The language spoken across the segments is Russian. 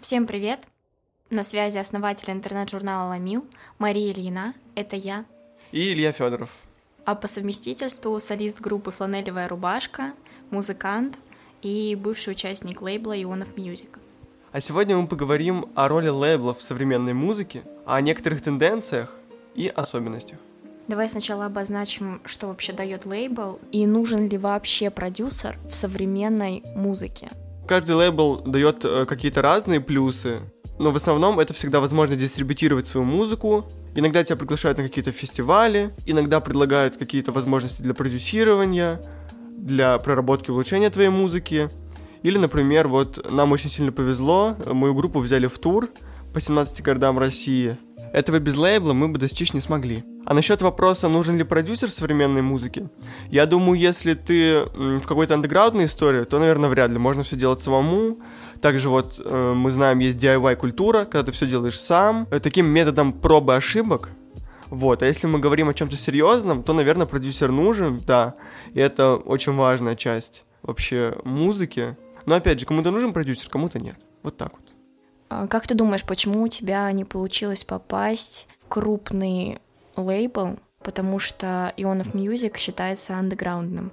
Всем привет! На связи основатель интернет-журнала «Ламил» Мария Ильина, это я. И Илья Федоров. А по совместительству солист группы «Фланелевая рубашка», музыкант и бывший участник лейбла «Ионов Music». А сегодня мы поговорим о роли лейблов в современной музыке, о некоторых тенденциях и особенностях. Давай сначала обозначим, что вообще дает лейбл и нужен ли вообще продюсер в современной музыке. Каждый лейбл дает э, какие-то разные плюсы, но в основном это всегда возможность дистрибутировать свою музыку. Иногда тебя приглашают на какие-то фестивали, иногда предлагают какие-то возможности для продюсирования, для проработки улучшения твоей музыки. Или, например, вот нам очень сильно повезло, мою группу взяли в тур по 17 городам России. Этого без лейбла мы бы достичь не смогли. А насчет вопроса, нужен ли продюсер современной музыке, я думаю, если ты в какой-то андеграундной истории, то, наверное, вряд ли. Можно все делать самому. Также вот э, мы знаем, есть DIY-культура, когда ты все делаешь сам. Э, таким методом пробы ошибок вот, а если мы говорим о чем-то серьезном, то, наверное, продюсер нужен, да, и это очень важная часть вообще музыки. Но опять же, кому-то нужен продюсер, кому-то нет. Вот так вот. А как ты думаешь, почему у тебя не получилось попасть в крупный лейбл, потому что Ионов Music считается андеграундным?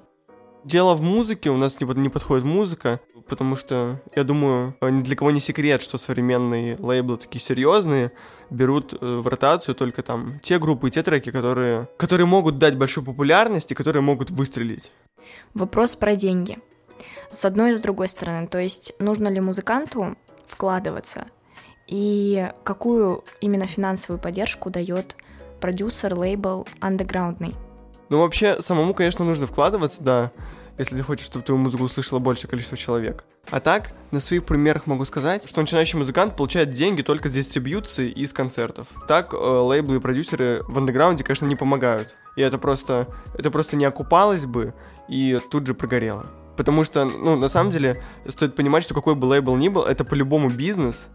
Дело в музыке, у нас не, не подходит музыка, потому что, я думаю, ни для кого не секрет, что современные лейблы такие серьезные, берут э, в ротацию только там те группы и те треки, которые, которые могут дать большую популярность и которые могут выстрелить. Вопрос про деньги. С одной и с другой стороны, то есть нужно ли музыканту вкладываться и какую именно финансовую поддержку дает продюсер, лейбл андеграундный? Ну, вообще, самому, конечно, нужно вкладываться, да, если ты хочешь, чтобы твою музыку услышало большее количество человек. А так, на своих примерах могу сказать, что начинающий музыкант получает деньги только с дистрибьюции и с концертов. Так, э, лейблы и продюсеры в андеграунде, конечно, не помогают. И это просто, это просто не окупалось бы и тут же прогорело. Потому что, ну, на самом деле, стоит понимать, что какой бы лейбл ни был, это по-любому бизнес,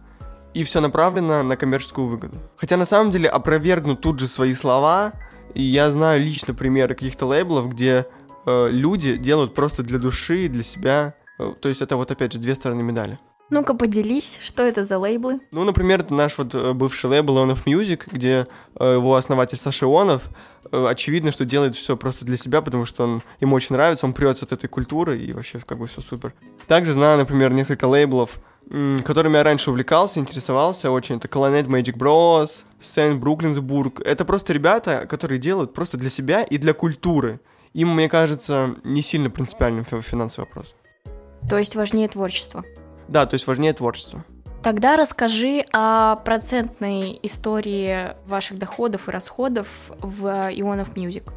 и все направлено на коммерческую выгоду. Хотя на самом деле опровергну тут же свои слова, и я знаю лично примеры каких-то лейблов, где э, люди делают просто для души, для себя. Э, то есть это вот опять же две стороны медали. Ну-ка поделись, что это за лейблы? Ну, например, это наш вот э, бывший лейбл On of Music, где э, его основатель Саша Ионов, э, очевидно, что делает все просто для себя, потому что он ему очень нравится, он прется от этой культуры и вообще как бы все супер. Также знаю, например, несколько лейблов, которыми я раньше увлекался, интересовался очень. Это Colonnade Magic Bros, Saint Бруклинсбург. Это просто ребята, которые делают просто для себя и для культуры. Им, мне кажется, не сильно принципиальным финансовый вопрос. То есть важнее творчество? Да, то есть важнее творчество. Тогда расскажи о процентной истории ваших доходов и расходов в Ионов Music.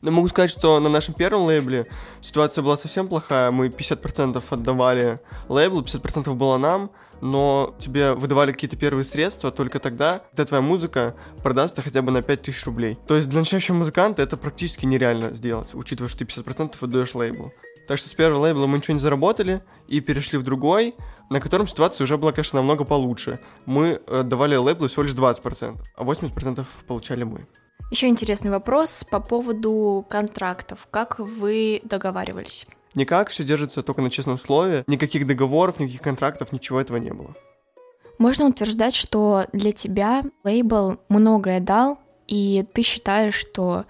Но могу сказать, что на нашем первом лейбле ситуация была совсем плохая. Мы 50% отдавали лейблу, 50% было нам, но тебе выдавали какие-то первые средства только тогда, когда твоя музыка продастся хотя бы на 5000 рублей. То есть для начинающего музыканта это практически нереально сделать, учитывая, что ты 50% отдаешь лейблу. Так что с первого лейбла мы ничего не заработали и перешли в другой, на котором ситуация уже была, конечно, намного получше. Мы давали лейблу всего лишь 20%, а 80% получали мы. Еще интересный вопрос по поводу контрактов. Как вы договаривались? Никак, все держится только на честном слове. Никаких договоров, никаких контрактов, ничего этого не было. Можно утверждать, что для тебя лейбл многое дал, и ты считаешь, что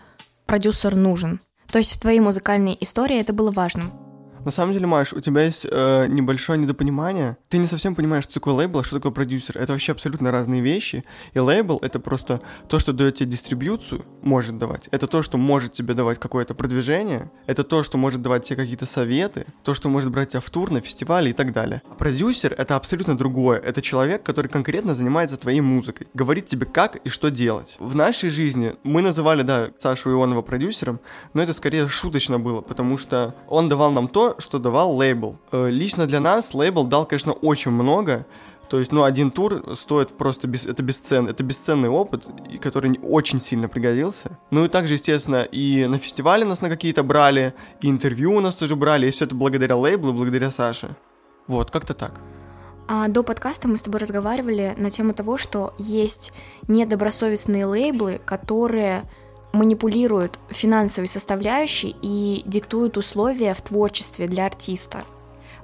продюсер нужен. То есть в твоей музыкальной истории это было важным. На самом деле, Маш, у тебя есть э, небольшое недопонимание. Ты не совсем понимаешь, что такое лейбл, а что такое продюсер. Это вообще абсолютно разные вещи. И лейбл — это просто то, что дает тебе дистрибьюцию, может давать. Это то, что может тебе давать какое-то продвижение. Это то, что может давать тебе какие-то советы. То, что может брать тебя в тур на фестивале и так далее. А продюсер — это абсолютно другое. Это человек, который конкретно занимается твоей музыкой. Говорит тебе, как и что делать. В нашей жизни мы называли, да, Сашу Ионова продюсером, но это скорее шуточно было, потому что он давал нам то, что давал лейбл. Э, лично для нас лейбл дал, конечно, очень много. То есть, ну, один тур стоит просто, без, это бесценный, это бесценный опыт, который очень сильно пригодился. Ну и также, естественно, и на фестивале нас на какие-то брали, и интервью у нас тоже брали, и все это благодаря лейблу, благодаря Саше. Вот, как-то так. А до подкаста мы с тобой разговаривали на тему того, что есть недобросовестные лейблы, которые манипулируют финансовой составляющей и диктуют условия в творчестве для артиста.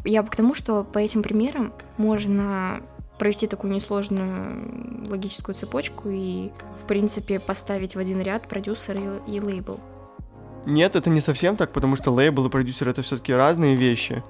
Я к тому, что по этим примерам можно провести такую несложную логическую цепочку и, в принципе, поставить в один ряд продюсер и, и лейбл. Нет, это не совсем так, потому что лейбл и продюсер это все-таки разные вещи.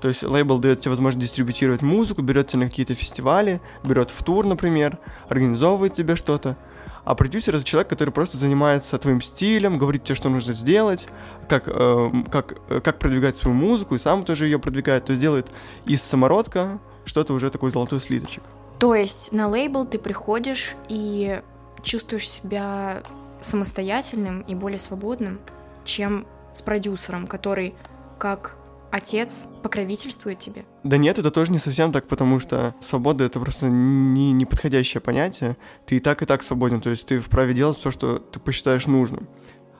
То есть лейбл дает тебе возможность дистрибутировать музыку, берет тебя на какие-то фестивали, берет в тур, например, организовывает тебе что-то. А продюсер это человек, который просто занимается твоим стилем, говорит тебе, что нужно сделать, как, э, как, э, как продвигать свою музыку, и сам тоже ее продвигает. То есть делает из самородка что-то уже такой золотой слиточек. То есть на лейбл ты приходишь и чувствуешь себя самостоятельным и более свободным, чем с продюсером, который как отец покровительствует тебе? Да нет, это тоже не совсем так, потому что свобода — это просто не неподходящее понятие. Ты и так, и так свободен, то есть ты вправе делать все, что ты посчитаешь нужным.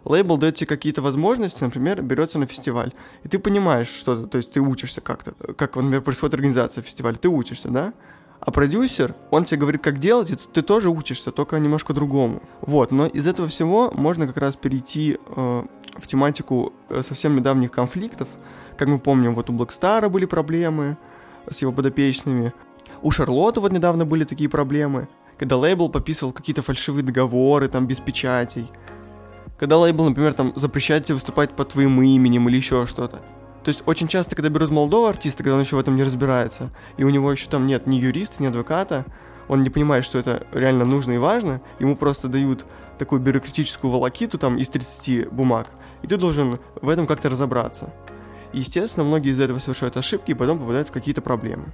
Лейбл дает тебе какие-то возможности, например, берется на фестиваль, и ты понимаешь что-то, то есть ты учишься как-то, как, например, происходит организация фестиваля, ты учишься, да? А продюсер, он тебе говорит, как делать, и ты тоже учишься, только немножко другому. Вот, но из этого всего можно как раз перейти э, в тематику э, совсем недавних конфликтов, как мы помним, вот у Блэкстара были проблемы с его подопечными. У Шарлотты вот недавно были такие проблемы, когда лейбл подписывал какие-то фальшивые договоры, там, без печатей. Когда лейбл, например, там, запрещает тебе выступать под твоим именем или еще что-то. То есть очень часто, когда берут молодого артиста, когда он еще в этом не разбирается, и у него еще там нет ни юриста, ни адвоката, он не понимает, что это реально нужно и важно, ему просто дают такую бюрократическую волокиту там из 30 бумаг, и ты должен в этом как-то разобраться. Естественно, многие из этого совершают ошибки и потом попадают в какие-то проблемы.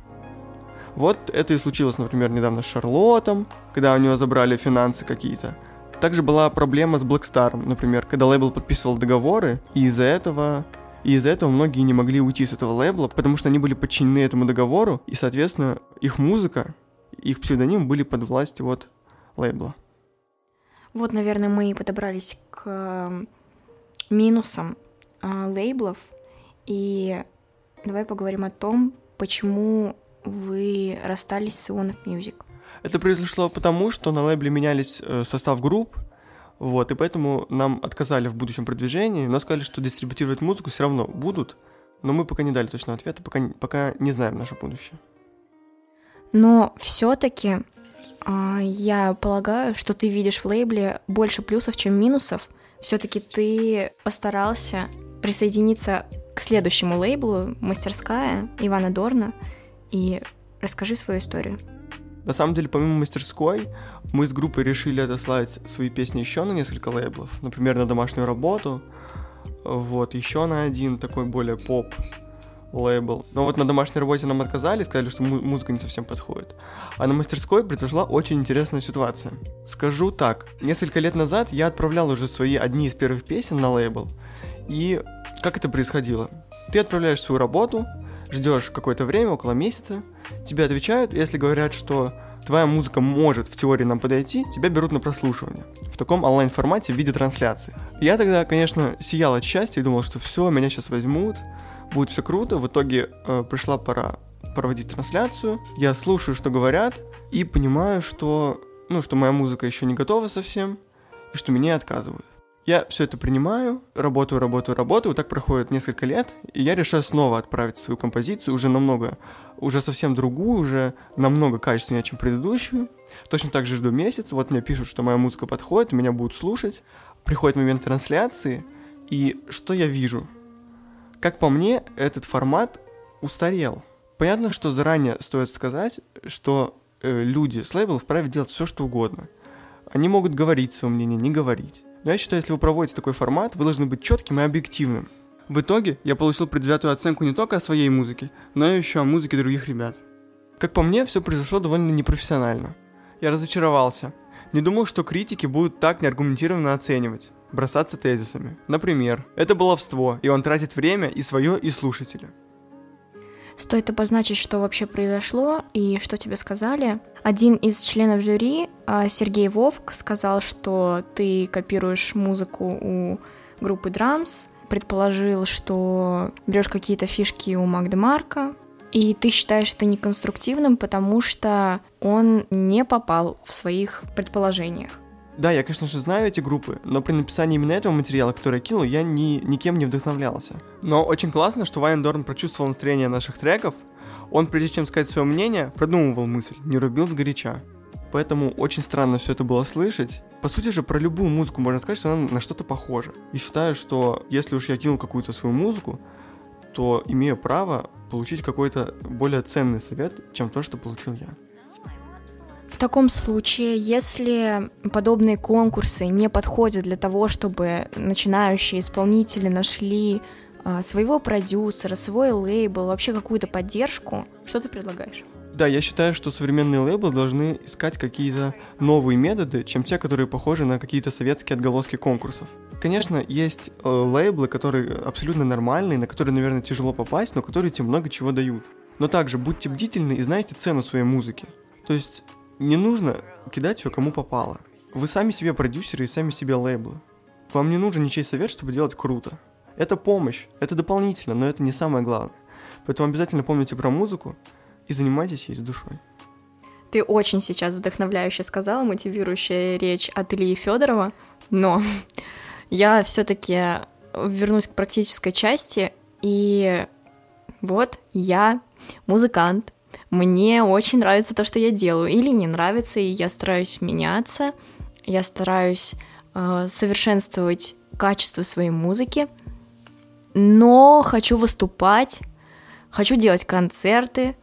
Вот это и случилось, например, недавно с Шарлотом, когда у него забрали финансы какие-то. Также была проблема с Blackstar, например, когда лейбл подписывал договоры, и из-за этого и из-за этого многие не могли уйти с этого лейбла, потому что они были подчинены этому договору, и, соответственно, их музыка, их псевдоним были под властью вот лейбла. Вот, наверное, мы и подобрались к минусам э, лейблов, и давай поговорим о том, почему вы расстались с Ionov Music. Это произошло потому, что на лейбле менялись э, состав групп, вот, и поэтому нам отказали в будущем продвижении, но сказали, что дистрибутировать музыку все равно будут, но мы пока не дали точного ответа, пока, пока не знаем наше будущее. Но все-таки э, а, я полагаю, что ты видишь в лейбле больше плюсов, чем минусов. Все-таки ты постарался присоединиться к следующему лейблу «Мастерская» Ивана Дорна и расскажи свою историю. На самом деле, помимо мастерской, мы с группой решили отослать свои песни еще на несколько лейблов. Например, на домашнюю работу. Вот, еще на один такой более поп лейбл. Но вот на домашней работе нам отказали, сказали, что музыка не совсем подходит. А на мастерской произошла очень интересная ситуация. Скажу так, несколько лет назад я отправлял уже свои одни из первых песен на лейбл, и как это происходило? Ты отправляешь свою работу, ждешь какое-то время, около месяца, тебе отвечают, если говорят, что твоя музыка может в теории нам подойти, тебя берут на прослушивание в таком онлайн-формате в виде трансляции. Я тогда, конечно, сиял от счастья и думал, что все, меня сейчас возьмут, будет все круто. В итоге э, пришла пора проводить трансляцию. Я слушаю, что говорят, и понимаю, что, ну, что моя музыка еще не готова совсем, и что меня отказывают. Я все это принимаю, работаю, работаю, работаю, так проходит несколько лет, и я решаю снова отправить свою композицию уже намного, уже совсем другую, уже намного качественнее, чем предыдущую. Точно так же жду месяц, вот мне пишут, что моя музыка подходит, меня будут слушать. Приходит момент трансляции, и что я вижу? Как по мне, этот формат устарел. Понятно, что заранее стоит сказать, что э, люди с лейбла вправе делать все, что угодно. Они могут говорить свое мнение, не говорить. Но я считаю, если вы проводите такой формат, вы должны быть четким и объективным. В итоге я получил предвзятую оценку не только о своей музыке, но и еще о музыке других ребят. Как по мне, все произошло довольно непрофессионально. Я разочаровался. Не думал, что критики будут так неаргументированно оценивать, бросаться тезисами. Например, это баловство, и он тратит время и свое, и слушателя. Стоит обозначить, что вообще произошло и что тебе сказали. Один из членов жюри, а, Сергей Вовк, сказал, что ты копируешь музыку у группы Drums, предположил, что берешь какие-то фишки у Магдемарка, и ты считаешь это неконструктивным, потому что он не попал в своих предположениях. Да, я, конечно же, знаю эти группы, но при написании именно этого материала, который я кинул, я ни, никем не вдохновлялся. Но очень классно, что Вайн Дорн прочувствовал настроение наших треков, Он, прежде чем сказать свое мнение, продумывал мысль, не рубил сгоряча. Поэтому очень странно все это было слышать. По сути же, про любую музыку можно сказать, что она на что-то похожа. И считаю, что если уж я кинул какую-то свою музыку, то имею право получить какой-то более ценный совет, чем то, что получил я. Таком случае, если подобные конкурсы не подходят для того, чтобы начинающие исполнители нашли а, своего продюсера, свой лейбл, вообще какую-то поддержку, что ты предлагаешь? Да, я считаю, что современные лейблы должны искать какие-то новые методы, чем те, которые похожи на какие-то советские отголоски конкурсов. Конечно, есть э, лейблы, которые абсолютно нормальные, на которые, наверное, тяжело попасть, но которые тебе много чего дают. Но также будьте бдительны и знайте цену своей музыки. То есть не нужно кидать ее кому попало. Вы сами себе продюсеры и сами себе лейблы. Вам не нужен ничей совет, чтобы делать круто. Это помощь, это дополнительно, но это не самое главное. Поэтому обязательно помните про музыку и занимайтесь ей с душой. Ты очень сейчас вдохновляюще сказала, мотивирующая речь от Ильи Федорова, но я все-таки вернусь к практической части, и вот я музыкант, мне очень нравится то, что я делаю, или не нравится, и я стараюсь меняться, я стараюсь э, совершенствовать качество своей музыки, но хочу выступать, хочу делать концерты,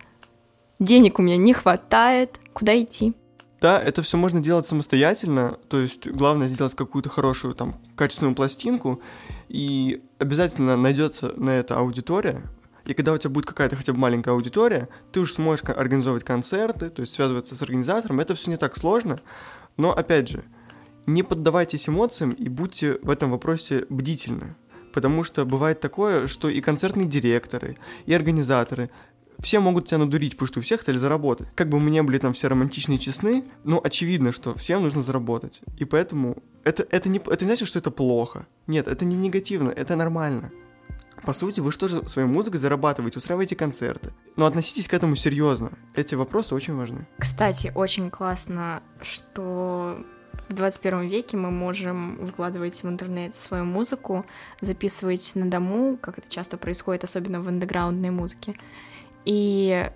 денег у меня не хватает, куда идти? Да, это все можно делать самостоятельно, то есть главное сделать какую-то хорошую там качественную пластинку, и обязательно найдется на это аудитория, и когда у тебя будет какая-то хотя бы маленькая аудитория, ты уже сможешь организовывать концерты, то есть связываться с организатором, это все не так сложно, но опять же, не поддавайтесь эмоциям и будьте в этом вопросе бдительны потому что бывает такое, что и концертные директоры, и организаторы все могут тебя надурить, потому что у всех цель заработать. Как бы мы не были там все романтичные и честны, но очевидно, что всем нужно заработать. И поэтому это, это, не, это не значит, что это плохо. Нет, это не негативно, это нормально. По сути, вы что же своей музыкой зарабатываете, устраиваете концерты. Но относитесь к этому серьезно. Эти вопросы очень важны. Кстати, очень классно, что в 21 веке мы можем выкладывать в интернет свою музыку, записывать на дому, как это часто происходит, особенно в андеграундной музыке, и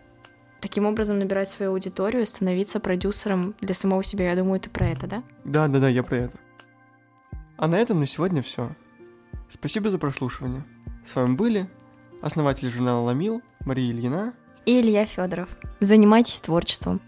таким образом набирать свою аудиторию, становиться продюсером для самого себя. Я думаю, ты про это, да? Да, да, да, я про это. А на этом на сегодня все. Спасибо за прослушивание. С вами были основатель журнала Ламил Мария Ильина и Илья Федоров. Занимайтесь творчеством.